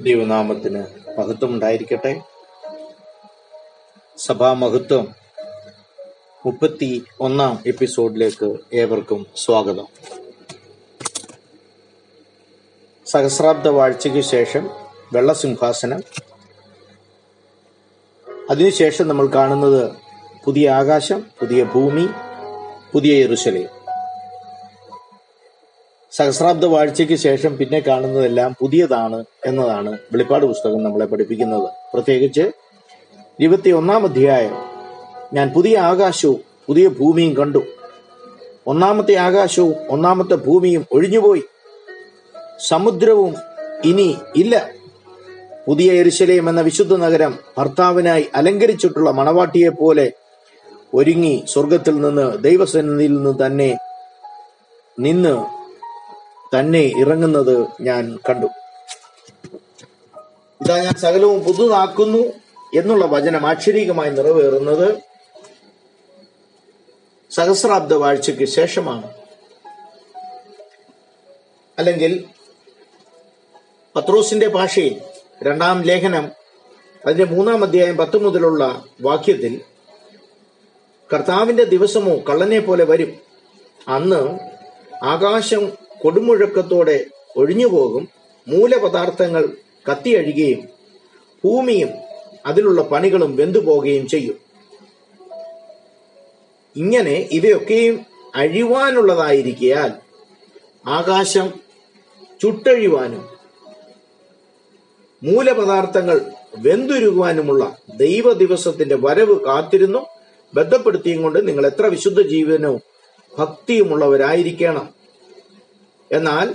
ദൈവനാമത്തിന് മഹത്വം ഉണ്ടായിരിക്കട്ടെ സഭാമഹത്വം മുപ്പത്തി ഒന്നാം എപ്പിസോഡിലേക്ക് ഏവർക്കും സ്വാഗതം. സഹസ്രാബ്ദ വാഴ്ചയ്ക്ക് ശേഷം വെള്ളസിംഹാസനം. അതിനുശേഷം നമ്മൾ കാണുന്നത് പുതിയ ആകാശം പുതിയ ഭൂമി പുതിയ യെരുശലേം. സഹസ്രാബ്ദ വാഴ്ചയ്ക്ക് ശേഷം പിന്നെ കാണുന്നതെല്ലാം പുതിയതാണ് എന്നതാണ് വെളിപ്പാട് പുസ്തകം നമ്മളെ പഠിപ്പിക്കുന്നത്. പ്രത്യേകിച്ച് ഇരുപത്തി ഒന്നാം അധ്യായം. ഞാൻ പുതിയ ആകാശവും പുതിയ ഭൂമിയും കണ്ടു. ഒന്നാമത്തെ ആകാശവും ഒന്നാമത്തെ ഭൂമിയും ഒഴിഞ്ഞുപോയി. സമുദ്രവും ഇനി ഇല്ല. പുതിയ എരിശലയം എന്ന വിശുദ്ധ നഗരം ഭർത്താവിനായി അലങ്കരിച്ചിട്ടുള്ള മണവാട്ടിയെ പോലെ ഒരുങ്ങി സ്വർഗത്തിൽ നിന്ന് ദൈവസന്നിധിയിൽ നിന്ന് തന്നെ നിന്ന് തന്നെ ഇറങ്ങുന്നത് ഞാൻ കണ്ടു. ഇതാ ഞാൻ സകലവും പുതുതാക്കുന്നു എന്നുള്ള വചനം ആക്ഷരികമായി നിറവേറുന്നത് സഹസ്രാബ്ദ വാഴ്ചയ്ക്ക് ശേഷമാണ്. അല്ലെങ്കിൽ പത്രോസിന്റെ ഭാഷയിൽ രണ്ടാം ലേഖനം അതിന്റെ മൂന്നാം അധ്യായം പത്ത് മുതലുള്ള വാക്യത്തിൽ കർത്താവിന്റെ ദിവസമോ കള്ളനെ പോലെ വരും. അന്ന് ആകാശം കൊടുമുഴക്കത്തോടെ ഒഴിഞ്ഞുപോകും. മൂലപദാർത്ഥങ്ങൾ കത്തിയഴുകയും ഭൂമിയും അതിലുള്ള പണികളും വെന്തുപോകുകയും ചെയ്യും. ഇങ്ങനെ ഇവയൊക്കെയും അഴിവാനുള്ളതായിരിക്കാൽ ആകാശം ചുട്ടഴിവാനും മൂലപദാർത്ഥങ്ങൾ വെന്തുരുകുവാനുമുള്ള ദൈവ ദിവസത്തിന്റെ വരവ് കാത്തിരുന്നു. ബന്ധപ്പെടുത്തിയും കൊണ്ട് നിങ്ങൾ എത്ര വിശുദ്ധ ജീവനവും ഭക്തിയുമുള്ളവരായിരിക്കണം. എന്നാൽ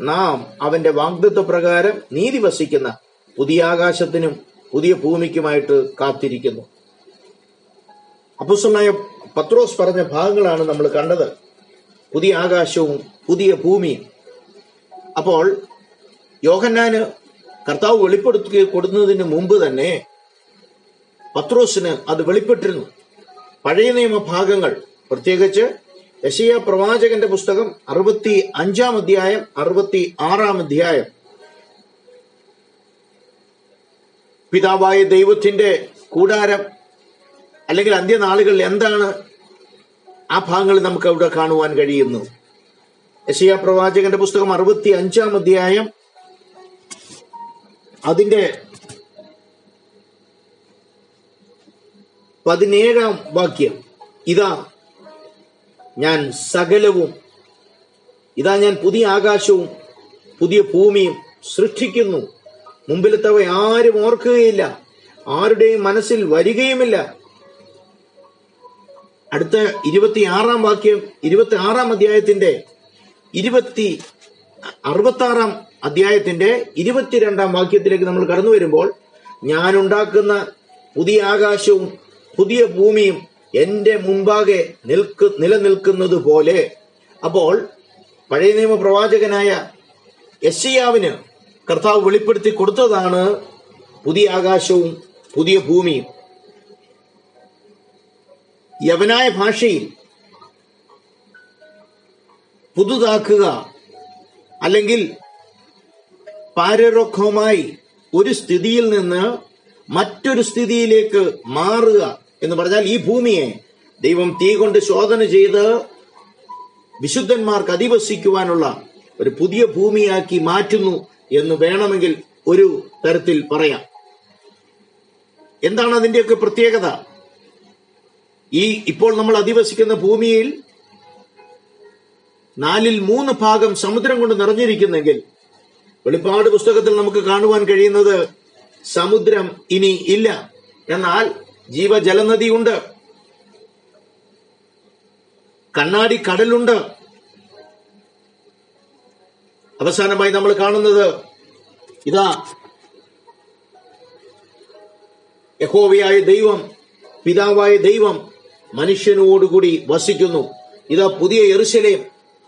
നാം അവന്റെ വാഗ്ദത്വ പ്രകാരം നീതി വസിക്കുന്ന പുതിയ ആകാശത്തിനും പുതിയ ഭൂമിക്കുമായിട്ട് കാത്തിരിക്കുന്നു. അപുസമായ പത്രോസ് പറഞ്ഞ ഭാഗങ്ങളാണ് നമ്മൾ കണ്ടത്. പുതിയ ആകാശവും പുതിയ ഭൂമിയും. അപ്പോൾ യോഹന്നാന് കർത്താവ് വെളിപ്പെടുത്തി കൊടുക്കുന്നതിന് മുമ്പ് തന്നെ പത്രോസിന് അത് വെളിപ്പെട്ടിരുന്നു. പഴയ നിയമ ഭാഗങ്ങൾ പ്രത്യേകിച്ച് യശയ പ്രവാചകന്റെ പുസ്തകം അറുപത്തി അഞ്ചാം അധ്യായം അറുപത്തി ആറാം അധ്യായം. പിതാവായ ദൈവത്തിന്റെ കൂടാരം അല്ലെങ്കിൽ അന്ത്യനാളുകളിൽ എന്താണ് ആ ഭാഗങ്ങൾ നമുക്ക് അവിടെ കാണുവാൻ കഴിയുന്നു. യശയ പ്രവാചകന്റെ പുസ്തകം അറുപത്തി അഞ്ചാം അധ്യായം. അതിന്റെ പതിനേഴാം വാക്യം. ഇതാ ഞാൻ സകലവും ഇതാ ഞാൻ പുതിയ ആകാശവും പുതിയ ഭൂമിയും സൃഷ്ടിക്കുന്നു. മുമ്പിലത്തവ ആരും ഓർക്കുകയില്ല ആരുടെയും മനസ്സിൽ വരികയുമില്ല. അടുത്ത ഇരുപത്തിയാറാം വാക്യം ഇരുപത്തി ആറാം അധ്യായത്തിന്റെ ഇരുപത്തി അറുപത്തി ആറാം അധ്യായത്തിന്റെ ഇരുപത്തിരണ്ടാം വാക്യത്തിലേക്ക് നമ്മൾ കടന്നു വരുമ്പോൾ ഞാൻ ഉണ്ടാക്കുന്ന പുതിയ ആകാശവും പുതിയ ഭൂമിയും എന്റെ മുമ്പാകെ നിൽക്ക് നിലനിൽക്കുന്നത് പോലെ. അപ്പോൾ പഴയ നിയമ പ്രവാചകനായ യശയാവിന് കർത്താവ് വെളിപ്പെടുത്തി കൊടുത്തതാണ് പുതിയ ആകാശവും പുതിയ ഭൂമിയും. യവനായ ഭാഷയിൽ പുതുതാക്കുക അല്ലെങ്കിൽ പാരരോഖമായി ഒരു സ്ഥിതിയിൽ നിന്ന് മറ്റൊരു സ്ഥിതിയിലേക്ക് മാറുക എന്ന് പറഞ്ഞാൽ ഈ ഭൂമിയെ ദൈവം തീ കൊണ്ട് ശോധന ചെയ്ത് വിശുദ്ധന്മാർക്ക് അധിവസിക്കുവാനുള്ള ഒരു പുതിയ ഭൂമിയാക്കി മാറ്റുന്നു എന്ന് വേണമെങ്കിൽ ഒരു തരത്തിൽ പറയാം. എന്താണ് അതിന്റെയൊക്കെ പ്രത്യേകത? ഈ ഇപ്പോൾ നമ്മൾ അധിവസിക്കുന്ന ഭൂമിയിൽ നാലിൽ മൂന്ന് ഭാഗം സമുദ്രം കൊണ്ട് നിറഞ്ഞിരിക്കുന്നെങ്കിൽ വെളിപ്പാട് പുസ്തകത്തിൽ നമുക്ക് കാണുവാൻ കഴിയുന്നത് സമുദ്രം ഇനി ഇല്ല. എന്നാൽ ജീവജലനദിയുണ്ട്. കണ്ണാടി കടലുണ്ട്. അവസാനമായി നമ്മൾ കാണുന്നത് ഇതാ യഹോവയായ ദൈവം പിതാവായ ദൈവം മനുഷ്യനോടുകൂടി വസിക്കുന്നു. ഇതാ പുതിയ എറുശലേം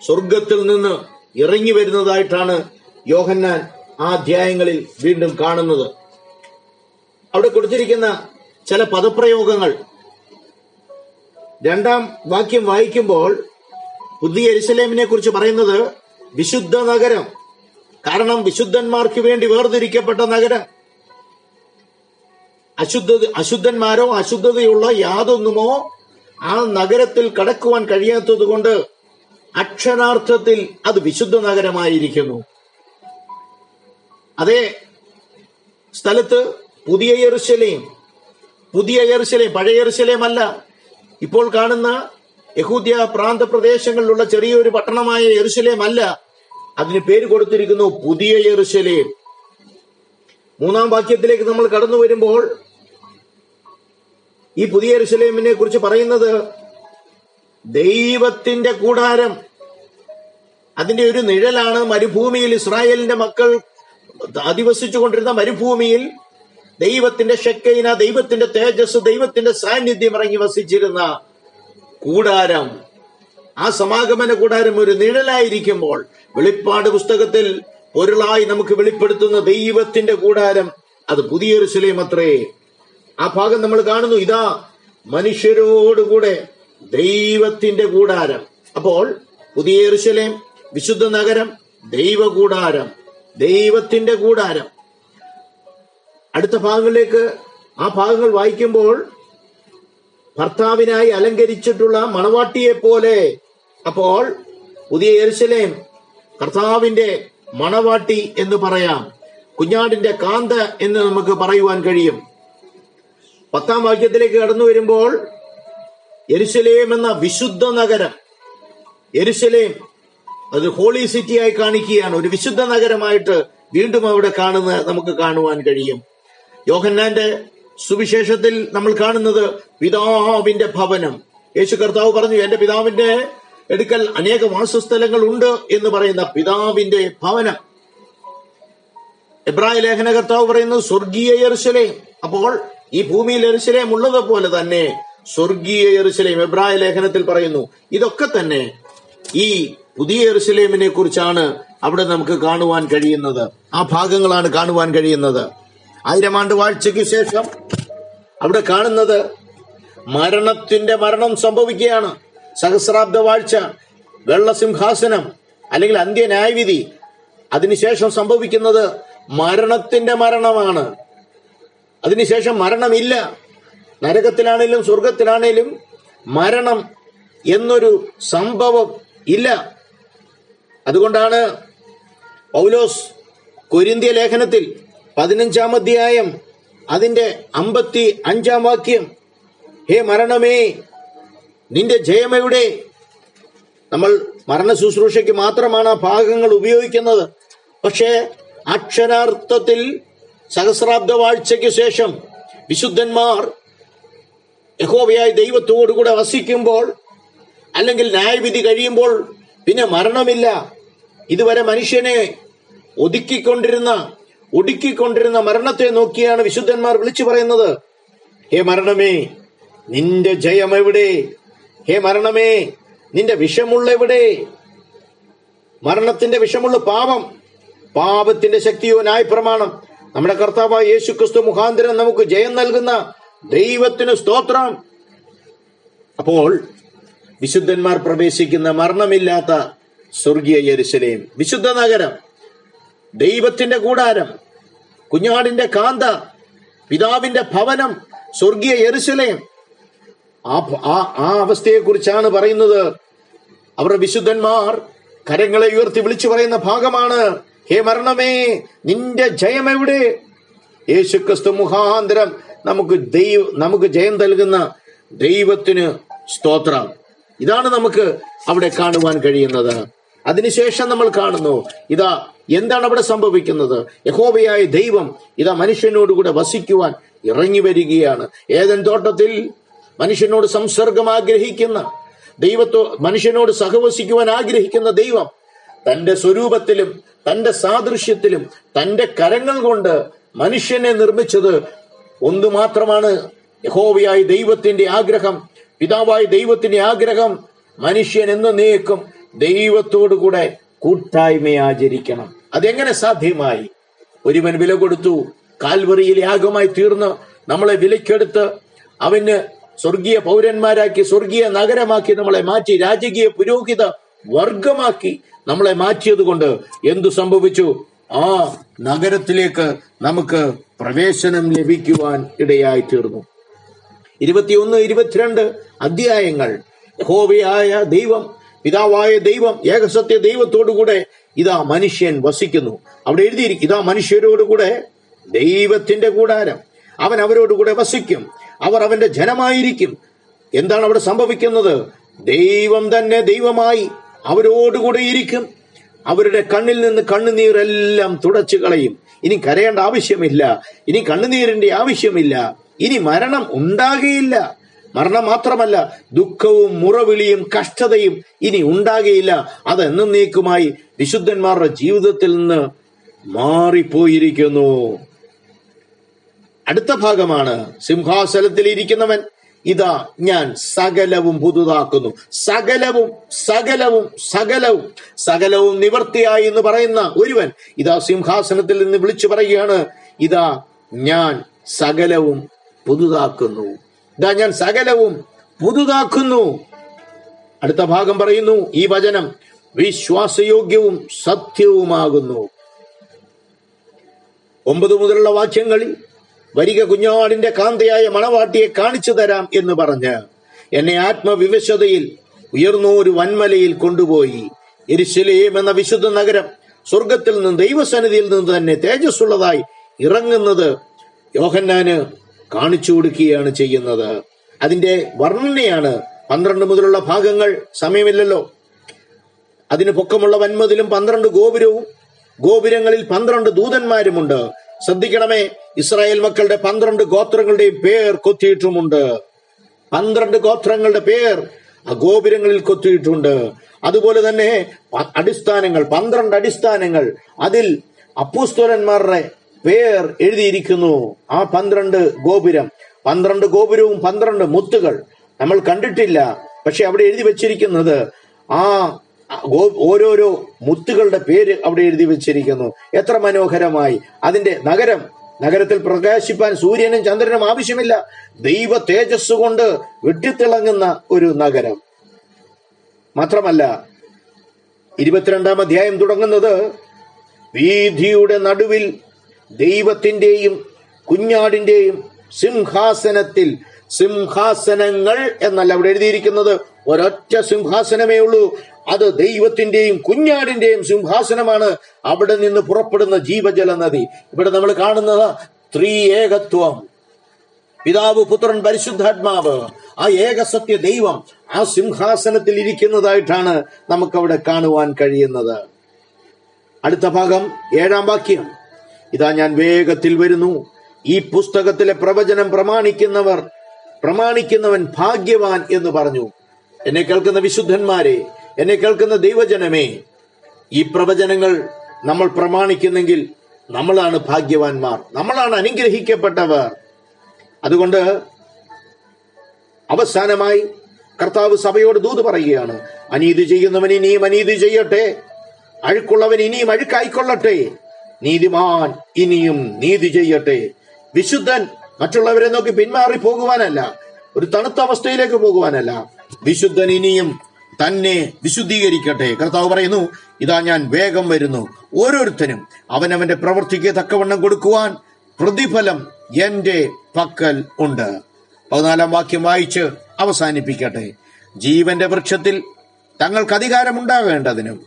സ്വർഗത്തിൽ നിന്ന് ഇറങ്ങി വരുന്നതായിട്ടാണ് യോഹന്നാൻ ആ അധ്യായങ്ങളിൽ വീണ്ടും കാണുന്നത്. അവിടെ കൊടുത്തിരിക്കുന്ന ചില പദപ്രയോഗങ്ങൾ. രണ്ടാം വാക്യം വായിക്കുമ്പോൾ പുതിയ എരിശലേമിനെ കുറിച്ച് പറയുന്നത് വിശുദ്ധ നഗരം കാരണം വിശുദ്ധന്മാർക്ക് വേണ്ടി വേർതിരിക്കപ്പെട്ട നഗരം. അശുദ്ധ അശുദ്ധന്മാരോ അശുദ്ധതയുള്ള യാതൊന്നുമോ ആ നഗരത്തിൽ കടക്കുവാൻ കഴിയാത്തത് കൊണ്ട് അക്ഷരാർത്ഥത്തിൽ അത് വിശുദ്ധ നഗരമായിരിക്കുന്നു. അതേ സ്ഥലത്ത് പുതിയ യെറുശലേം പുതിയ എറുശലേം പഴയ എറുശലേം അല്ല ഇപ്പോൾ കാണുന്ന യഹൂദ്യ പ്രാന്ത പ്രദേശങ്ങളിലുള്ള ചെറിയൊരു പട്ടണമായ എറുശലേം അല്ല അതിന് പേര് കൊടുത്തിരിക്കുന്നു പുതിയ എറുശലേം മൂന്നാം വാക്യത്തിലേക്ക് നമ്മൾ കടന്നു വരുമ്പോൾ ഈ പുതിയ എറുശലേമിനെ കുറിച്ച് പറയുന്നത് ദൈവത്തിന്റെ കൂടാരം. അതിന്റെ ഒരു നിഴലാണ് മരുഭൂമിയിൽ ഇസ്രായേലിന്റെ മക്കൾ അധിവസിച്ചു കൊണ്ടിരുന്ന മരുഭൂമിയിൽ ദൈവത്തിന്റെ ഷെക്കൈന ദൈവത്തിന്റെ തേജസ് ദൈവത്തിന്റെ സാന്നിധ്യം ഇറങ്ങി വസിച്ചിരുന്ന കൂടാരം ആ സമാഗമന കൂടാരം ഒരു നിഴലായിരിക്കുമ്പോൾ വെളിപ്പാട് പുസ്തകത്തിൽ പൊരുളായി നമുക്ക് വെളിപ്പെടുത്തുന്ന ദൈവത്തിന്റെ കൂടാരം അത് പുതിയ യെരൂശലേം അത്രേ. ആ ഭാഗം നമ്മൾ കാണുന്നു ഇതാ മനുഷ്യരോടുകൂടെ ദൈവത്തിന്റെ കൂടാരം. അപ്പോൾ പുതിയ യെരൂശലേം വിശുദ്ധ നഗരം ദൈവകൂടാരം ദൈവത്തിന്റെ കൂടാരം. അടുത്ത ഭാഗങ്ങളിലേക്ക് ആ ഭാഗങ്ങൾ വായിക്കുമ്പോൾ ഭർത്താവിനായി അലങ്കരിച്ചിട്ടുള്ള മണവാട്ടിയെ പോലെ അപ്പോൾ പുതിയ യെരുശലേം കർത്താവിന്റെ മണവാട്ടി എന്ന് പറയാം. കുഞ്ഞാടിന്റെ കാന്ത എന്ന് നമുക്ക് പറയുവാൻ കഴിയും. പത്താം വാക്യത്തിലേക്ക് കടന്നു വരുമ്പോൾ എരുസലേം എന്ന വിശുദ്ധ നഗരം എരുസലേം അത് ഹോളി സിറ്റിയായി കാണിക്കുകയാണ്. ഒരു വിശുദ്ധ നഗരമായിട്ട് വീണ്ടും അവിടെ കാണുന്ന നമുക്ക് കാണുവാൻ കഴിയും. യോഹന്നാന്റെ സുവിശേഷത്തിൽ നമ്മൾ കാണുന്നത് പിതാവിന്റെ ഭവനം. യേശു കർത്താവ് പറഞ്ഞു എന്റെ പിതാവിന്റെ എടുക്കൽ അനേക വാസസ്ഥലങ്ങൾ ഉണ്ട് എന്ന് പറയുന്ന പിതാവിന്റെ ഭവനം. എബ്രാഹിം ലേഖന കർത്താവ് പറയുന്നത് സ്വർഗീയ യെറുശലേം അപ്പോൾ ഈ ഭൂമിയിൽ യെറുശലേം ഉള്ളത് പോലെ തന്നെ സ്വർഗീയ യെറുശലേം എബ്രായ ലേഖനത്തിൽ പറയുന്നു ഇതൊക്കെ തന്നെ ഈ പുതിയ എറിശലേമിനെ കുറിച്ചാണ് അവിടെ നമുക്ക് കാണുവാൻ കഴിയുന്നത്. ആ ഭാഗങ്ങളാണ് കാണുവാൻ കഴിയുന്നത്. ആയിരം ആണ്ട് വാഴ്ചയ്ക്ക് ശേഷം അവിടെ കാണുന്നത് മരണത്തിന്റെ മരണം സംഭവിക്കുകയാണ്. സഹസ്രാബ്ദ വാഴ്ച വെള്ളസിംഹാസനം അല്ലെങ്കിൽ അന്ത്യന്യായവിധി അതിനുശേഷം സംഭവിക്കുന്നത് മരണത്തിന്റെ മരണമാണ്. അതിനുശേഷം മരണമില്ല. നരകത്തിലാണേലും സ്വർഗത്തിലാണേലും മരണം എന്നൊരു സംഭവം ഇല്ല. അതുകൊണ്ടാണ് പൗലോസ് കൊരിന്തിയ ലേഖനത്തിൽ പതിനഞ്ചാം അധ്യായം അതിന്റെ അമ്പത്തി അഞ്ചാം വാക്യം. ഹേ മരണമേ നിന്റെ ജയമെവിടെ നമ്മൾ മരണ ശുശ്രൂഷയ്ക്ക് മാത്രമാണ് ആ ഭാഗങ്ങൾ ഉപയോഗിക്കുന്നത്. പക്ഷേ അക്ഷരാർത്ഥത്തിൽ സഹസ്രാബ്ദ വാഴ്ചയ്ക്ക് ശേഷം വിശുദ്ധന്മാർ യഹോവയായ ദൈവത്തോടുകൂടെ വസിക്കുമ്പോൾ അല്ലെങ്കിൽ ന്യായവിധി കഴിയുമ്പോൾ പിന്നെ മരണമില്ല. ഇതുവരെ മനുഷ്യനെ ഒതുക്കിക്കൊണ്ടിരുന്ന ഒടുക്കിക്കൊണ്ടിരുന്ന മരണത്തെ നോക്കിയാണ് വിശുദ്ധന്മാർ വിളിച്ചു പറയുന്നത്. ഹേ മരണമേ നിന്റെ ജയം എവിടെ? ഹേ മരണമേ നിന്റെ വിഷമുള്ള എവിടെ? മരണത്തിന്റെ വിഷമുള്ള പാപം പാപത്തിന്റെ ശക്തിയോ ന്യായപ്രമാണം നമ്മുടെ കർത്താവായ യേശു ക്രിസ്തു മുഖാന്തരം നമുക്ക് ജയം നൽകുന്ന ദൈവത്തിന് സ്തോത്രം. അപ്പോൾ വിശുദ്ധന്മാർ പ്രവേശിക്കുന്ന മരണമില്ലാത്ത സ്വർഗീയ യരിശലേം വിശുദ്ധ നഗരം ദൈവത്തിന്റെ കൂടാരം കുഞ്ഞാടിന്റെ കാന്ത പിതാവിന്റെ ഭവനം സ്വർഗീയ എരുസലേം ആ ആ അവസ്ഥയെക്കുറിച്ചാണ് പറയുന്നത്. അവരുടെ വിശുദ്ധന്മാർ കരങ്ങളെ ഉയർത്തി വിളിച്ചു പറയുന്ന ഭാഗമാണ്. ഹേ മരണമേ നിന്റെ ജയം എവിടെ യേശുക്രിസ്തു മുഖാന്തരം നമുക്ക് ദൈവ നമുക്ക് ജയം നൽകുന്ന ദൈവത്തിന് സ്തോത്രം. ഇതാണ് നമുക്ക് അവിടെ കാണുവാൻ കഴിയുന്നത്. അതിനുശേഷം നമ്മൾ കാണുന്നു ഇതാ എന്താണ് അവിടെ സംഭവിക്കുന്നത്? യഹോബയായ ദൈവം ഇതാ മനുഷ്യനോടുകൂടെ വസിക്കുവാൻ ഇറങ്ങി വരികയാണ്. ഏതൻ തോട്ടത്തിൽ മനുഷ്യനോട് സംസർഗം ആഗ്രഹിക്കുന്ന ദൈവത്തോ മനുഷ്യനോട് സഹവസിക്കുവാൻ ആഗ്രഹിക്കുന്ന ദൈവം തന്റെ സ്വരൂപത്തിലും തന്റെ സാദൃശ്യത്തിലും തന്റെ കരങ്ങൾ കൊണ്ട് മനുഷ്യനെ നിർമ്മിച്ചത് ഒന്നു മാത്രമാണ്. യഹോവയായ ദൈവത്തിന്റെ ആഗ്രഹം പിതാവായ ദൈവത്തിന്റെ ആഗ്രഹം മനുഷ്യൻ എന്നേക്കും ദൈവത്തോടുകൂടെ കൂട്ടായ്മ ആചരിക്കണം. അതെങ്ങനെ സാധ്യമായി? ഒരുവൻ വില കൊടുത്തു കാൽവറിയിൽ യാഗമായി തീർന്ന് നമ്മളെ വിലക്കെടുത്ത് അവന് സ്വർഗീയ പൗരന്മാരാക്കി സ്വർഗീയ നഗരമാക്കി നമ്മളെ മാറ്റി രാജകീയ പുരോഹിത വർഗമാക്കി നമ്മളെ മാറ്റിയത് കൊണ്ട് എന്തു സംഭവിച്ചു? ആ നഗരത്തിലേക്ക് നമുക്ക് പ്രവേശനം ലഭിക്കുവാൻ ഇടയായി തീർന്നു. ഇരുപത്തിയൊന്ന് ഇരുപത്തിരണ്ട് അധ്യായങ്ങൾ. ഹോവയായ ദൈവം പിതാവായ ദൈവം ഏകസത്യ ദൈവത്തോടുകൂടെ ഇതാ മനുഷ്യൻ വസിക്കുന്നു. അവിടെ എഴുതിയിരിക്കും ഇതാ മനുഷ്യരോടുകൂടെ ദൈവത്തിന്റെ കൂടാരം. അവൻ അവരോടുകൂടെ വസിക്കും. അവർ അവന്റെ ജനമായിരിക്കും. എന്താണ് അവിടെ സംഭവിക്കുന്നത്? ദൈവം തന്നെ ദൈവമായി അവരോടുകൂടെ ഇരിക്കും. അവരുടെ കണ്ണിൽ നിന്ന് കണ്ണുനീരെല്ലാം തുടച്ചു കളയും. ഇനി കരയേണ്ട ആവശ്യമില്ല. ഇനി കണ്ണുനീരിന്റെ ആവശ്യമില്ല. ഇനി മരണം ഉണ്ടാകുകയില്ല. മരണം മാത്രമല്ല ദുഃഖവും മുറവിളിയും കഷ്ടതയും ഇനി ഉണ്ടാകുകയില്ല അത് എന്നേക്കുമായി വിശുദ്ധന്മാരുടെ ജീവിതത്തിൽ നിന്ന് മാറിപ്പോയിരിക്കുന്നു. അടുത്ത ഭാഗമാണ് സിംഹാസനത്തിൽ ഇരിക്കുന്നവൻ. ഇതാ ഞാൻ സകലവും പുതുതാക്കുന്നു. സകലവും സകലവും സകലവും സകലവും നിവർത്തിയായി എന്ന് പറയുന്ന ഒരുവൻ ഇതാ സിംഹാസനത്തിൽ നിന്ന് വിളിച്ചു പറയുകയാണ്. ഇതാ ഞാൻ സകലവും പുതുതാക്കുന്നു. ഇതാ ഞാൻ സകലവും പുതുതാക്കുന്നു. അടുത്ത ഭാഗം പറയുന്നു ഈ വചനം വിശ്വാസയോഗ്യവും സത്യവുമാകുന്നു. ഒമ്പത് മുതലുള്ള വാക്യങ്ങളിൽ വരിക കുഞ്ഞാടിന്റെ കാന്തയായ മണവാട്ടിയെ കാണിച്ചു തരാം എന്ന് പറഞ്ഞ് എന്നെ ആത്മവിവശതയിൽ ഉയർന്ന ഒരു വൻമലയിൽ കൊണ്ടുപോയി. എരിശിലേം എന്ന വിശുദ്ധ നഗരം സ്വർഗത്തിൽ നിന്ന് ദൈവസന്നിധിയിൽ നിന്ന് തന്നെ തേജസ്സുള്ളതായി ഇറങ്ങുന്നത് യോഹന്നാന് കാണിച്ചു കൊടുക്കുകയാണ് ചെയ്യുന്നത്. അതിന്റെ വർണനയാണ്. പന്ത്രണ്ട് മുതലുള്ള ഭാഗങ്ങൾ സമയമില്ലല്ലോ. അതിന് പൊക്കമുള്ള വന്മതിലും പന്ത്രണ്ട് ഗോപുരവും ഗോപുരങ്ങളിൽ പന്ത്രണ്ട് ദൂതന്മാരുമുണ്ട്. ശ്രദ്ധിക്കണമേ ഇസ്രായേൽ മക്കളുടെ പന്ത്രണ്ട് ഗോത്രങ്ങളുടെയും പേർ കൊത്തിയിട്ടുമുണ്ട്. പന്ത്രണ്ട് ഗോത്രങ്ങളുടെ പേർ ആ ഗോപുരങ്ങളിൽ കൊത്തിയിട്ടുണ്ട്. അതുപോലെ തന്നെ അടിസ്ഥാനങ്ങൾ പന്ത്രണ്ട് അടിസ്ഥാനങ്ങൾ. അതിൽ അപ്പൂസ്തോലന്മാരുടെ പേർ എഴുതിയിരിക്കുന്നു. ആ പന്ത്രണ്ട് ഗോപുരം. പന്ത്രണ്ട് ഗോപുരവും പന്ത്രണ്ട് മുത്തുകൾ. നമ്മൾ കണ്ടിട്ടില്ല. പക്ഷെ അവിടെ എഴുതി വെച്ചിരിക്കുന്നത് ആ ഓരോരോ മുത്തുകളുടെ പേര് അവിടെ എഴുതി വെച്ചിരിക്കുന്നു. എത്ര മനോഹരമായി. അതിന്റെ നഗരം നഗരത്തിൽ പ്രകാശിപ്പാൻ സൂര്യനും ചന്ദ്രനും ആവശ്യമില്ല. ദൈവ തേജസ് കൊണ്ട് വെട്ടിത്തിളങ്ങുന്ന ഒരു നഗരം. മാത്രമല്ല ഇരുപത്തിരണ്ടാം അധ്യായം തുടങ്ങുന്നത് വീതിയുടെ നടുവിൽ ദൈവത്തിന്റെയും കുഞ്ഞാടിന്റെയും സിംഹാസനത്തിൽ സിംഹാസനങ്ങൾ എന്നല്ല അവിടെ എഴുതിയിരിക്കുന്നത്. ഒരൊറ്റ സിംഹാസനമേ ഉള്ളൂ. അത് ദൈവത്തിന്റെയും കുഞ്ഞാടിന്റെയും സിംഹാസനമാണ്. അവിടെ നിന്ന് പുറപ്പെടുന്ന ജീവജല നദി. ഇവിടെ നമ്മൾ കാണുന്നത് ത്രിയേകത്വം. പിതാവ് പുത്രൻ പരിശുദ്ധാത്മാവ്. ആ ഏകസത്യ ദൈവം ആ സിംഹാസനത്തിൽ ഇരിക്കുന്നതായിട്ടാണ് നമുക്കവിടെ കാണുവാൻ കഴിയുന്നത്. അടുത്ത ഭാഗം ഏഴാം വാക്യം. ഇതാ ഞാൻ വേഗത്തിൽ വരുന്നു. ഈ പുസ്തകത്തിലെ പ്രവചനം പ്രമാണിക്കുന്നവർ പ്രമാണിക്കുന്നവൻ ഭാഗ്യവാൻ എന്ന് പറഞ്ഞു. എന്നെ കേൾക്കുന്ന വിശുദ്ധന്മാരെ എന്നെ കേൾക്കുന്ന ദൈവജനമേ ഈ പ്രവചനങ്ങൾ നമ്മൾ പ്രമാണിക്കുന്നെങ്കിൽ നമ്മളാണ് ഭാഗ്യവാന്മാർ. നമ്മളാണ് അനുഗ്രഹിക്കപ്പെട്ടവർ. അതുകൊണ്ട് അവസാനമായി കർത്താവ് സഭയോട് ദൂത് പറയുകയാണ്. അനീതി ചെയ്യുന്നവൻ ഇനിയും അനീതി ചെയ്യട്ടെ. അഴുക്കുള്ളവൻ ഇനിയും അഴുക്കായിക്കൊള്ളട്ടെ. നീതിമാൻ ഇനിയും നീതി ചെയ്യട്ടെ. വിശുദ്ധൻ മറ്റുള്ളവരെ നോക്കി പിന്മാറി പോകുവാനല്ല ഒരു തണുത്ത അവസ്ഥയിലേക്ക് പോകുവാനല്ല. വിശുദ്ധൻ ഇനിയും തന്നെ വിശുദ്ധീകരിക്കട്ടെ. കർത്താവ് പറയുന്നു ഇതാ ഞാൻ വേഗം വരുന്നു. ഓരോരുത്തരും അവനവന്റെ പ്രവൃത്തിക്ക് തക്കവണ്ണം കൊടുക്കുവാൻ പ്രതിഫലം എന്റെ പക്കൽ ഉണ്ട്. പതിനാലാം വാക്യം വായിച്ച് അവസാനിപ്പിക്കട്ടെ. ജീവന്റെ വൃക്ഷത്തിൽ തങ്ങൾക്ക് അധികാരമുണ്ടാകേണ്ടതിനും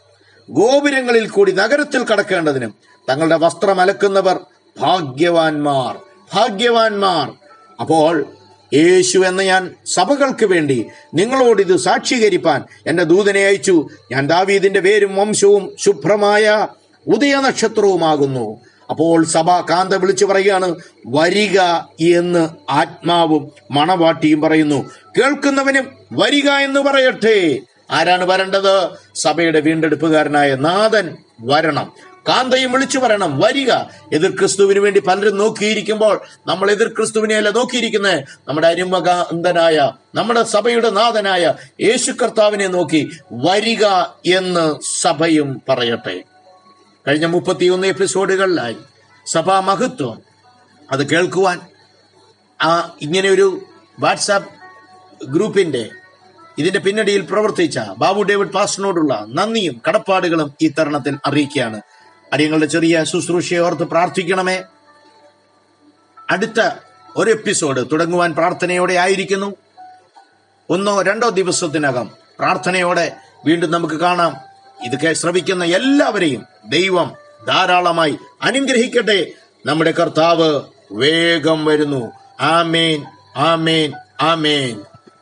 ഗോപുരങ്ങളിൽ കൂടി നഗരത്തിൽ കടക്കേണ്ടതിനും തങ്ങളുടെ വസ്ത്രം അലക്കുന്നവർ ഭാഗ്യവാന്മാർ ഭാഗ്യവാന്മാർ. അപ്പോൾ യേശു എന്ന ഞാൻ സഭകൾക്ക് വേണ്ടി നിങ്ങളോട് ഇത് സാക്ഷീകരിപ്പാൻ എന്റെ ദൂതനെ അയച്ചു. ഞാൻ ദാവീദിന്റെ പേരും വംശവും ശുഭ്രമായ ഉദയനക്ഷത്രവുമാകുന്നു. അപ്പോൾ സഭ കാന്ത വിളിച്ചു പറയുകയാണ് വരിക എന്ന് ആത്മാവും മണവാട്ടിയും പറയുന്നു. കേൾക്കുന്നവനും വരിക എന്ന് പറയട്ടെ. ആരാണ് വരേണ്ടത്? സഭയുടെ വീണ്ടെടുപ്പുകാരനായ നാഥൻ വരണം. കാന്തയും വിളിച്ചു പറയണം. വരിക. എതിർ ക്രിസ്തുവിന് വേണ്ടി പലരും നോക്കിയിരിക്കുമ്പോൾ നമ്മൾ എതിർ ക്രിസ്തുവിനെയല്ല നോക്കിയിരിക്കുന്നത്. നമ്മുടെ അരിമകാന്തനായ നമ്മുടെ സഭയുടെ നാഥനായ യേശു കർത്താവിനെ നോക്കി വരിക എന്ന് സഭയും പറയട്ടെ. കഴിഞ്ഞ മുപ്പത്തിയൊന്ന് എപ്പിസോഡുകളിലായി സഭാ മഹത്വം. അത് കേൾക്കുവാൻ ആ ഇങ്ങനെ ഒരു വാട്സാപ്പ് ഗ്രൂപ്പിന്റെ ഇതിന്റെ പിന്നണിയിൽ പ്രവർത്തിച്ച ബാബു ഡേവിഡ് പാസ്റ്ററിനോടുള്ള നന്ദിയും കടപ്പാടുകളും ഈ തരണത്തിൽ അറിയിക്കുകയാണ്. അടിയങ്ങളുടെ ചെറിയ ശുശ്രൂഷയെ ഓർത്ത് പ്രാർത്ഥിക്കണമേ. അടുത്ത ഒരു എപ്പിസോഡ് തുടങ്ങുവാൻ പ്രാർത്ഥനയോടെ ആയിരിക്കുന്നു. ഒന്നോ രണ്ടോ ദിവസത്തിനകം പ്രാർത്ഥനയോടെ വീണ്ടും നമുക്ക് കാണാം. ഇതൊക്കെ ശ്രവിക്കുന്ന എല്ലാവരെയും ദൈവം ധാരാളമായി അനുഗ്രഹിക്കട്ടെ. നമ്മുടെ കർത്താവ് വേഗം വരുന്നു. ആമേൻ ആമേൻ ആമേൻ.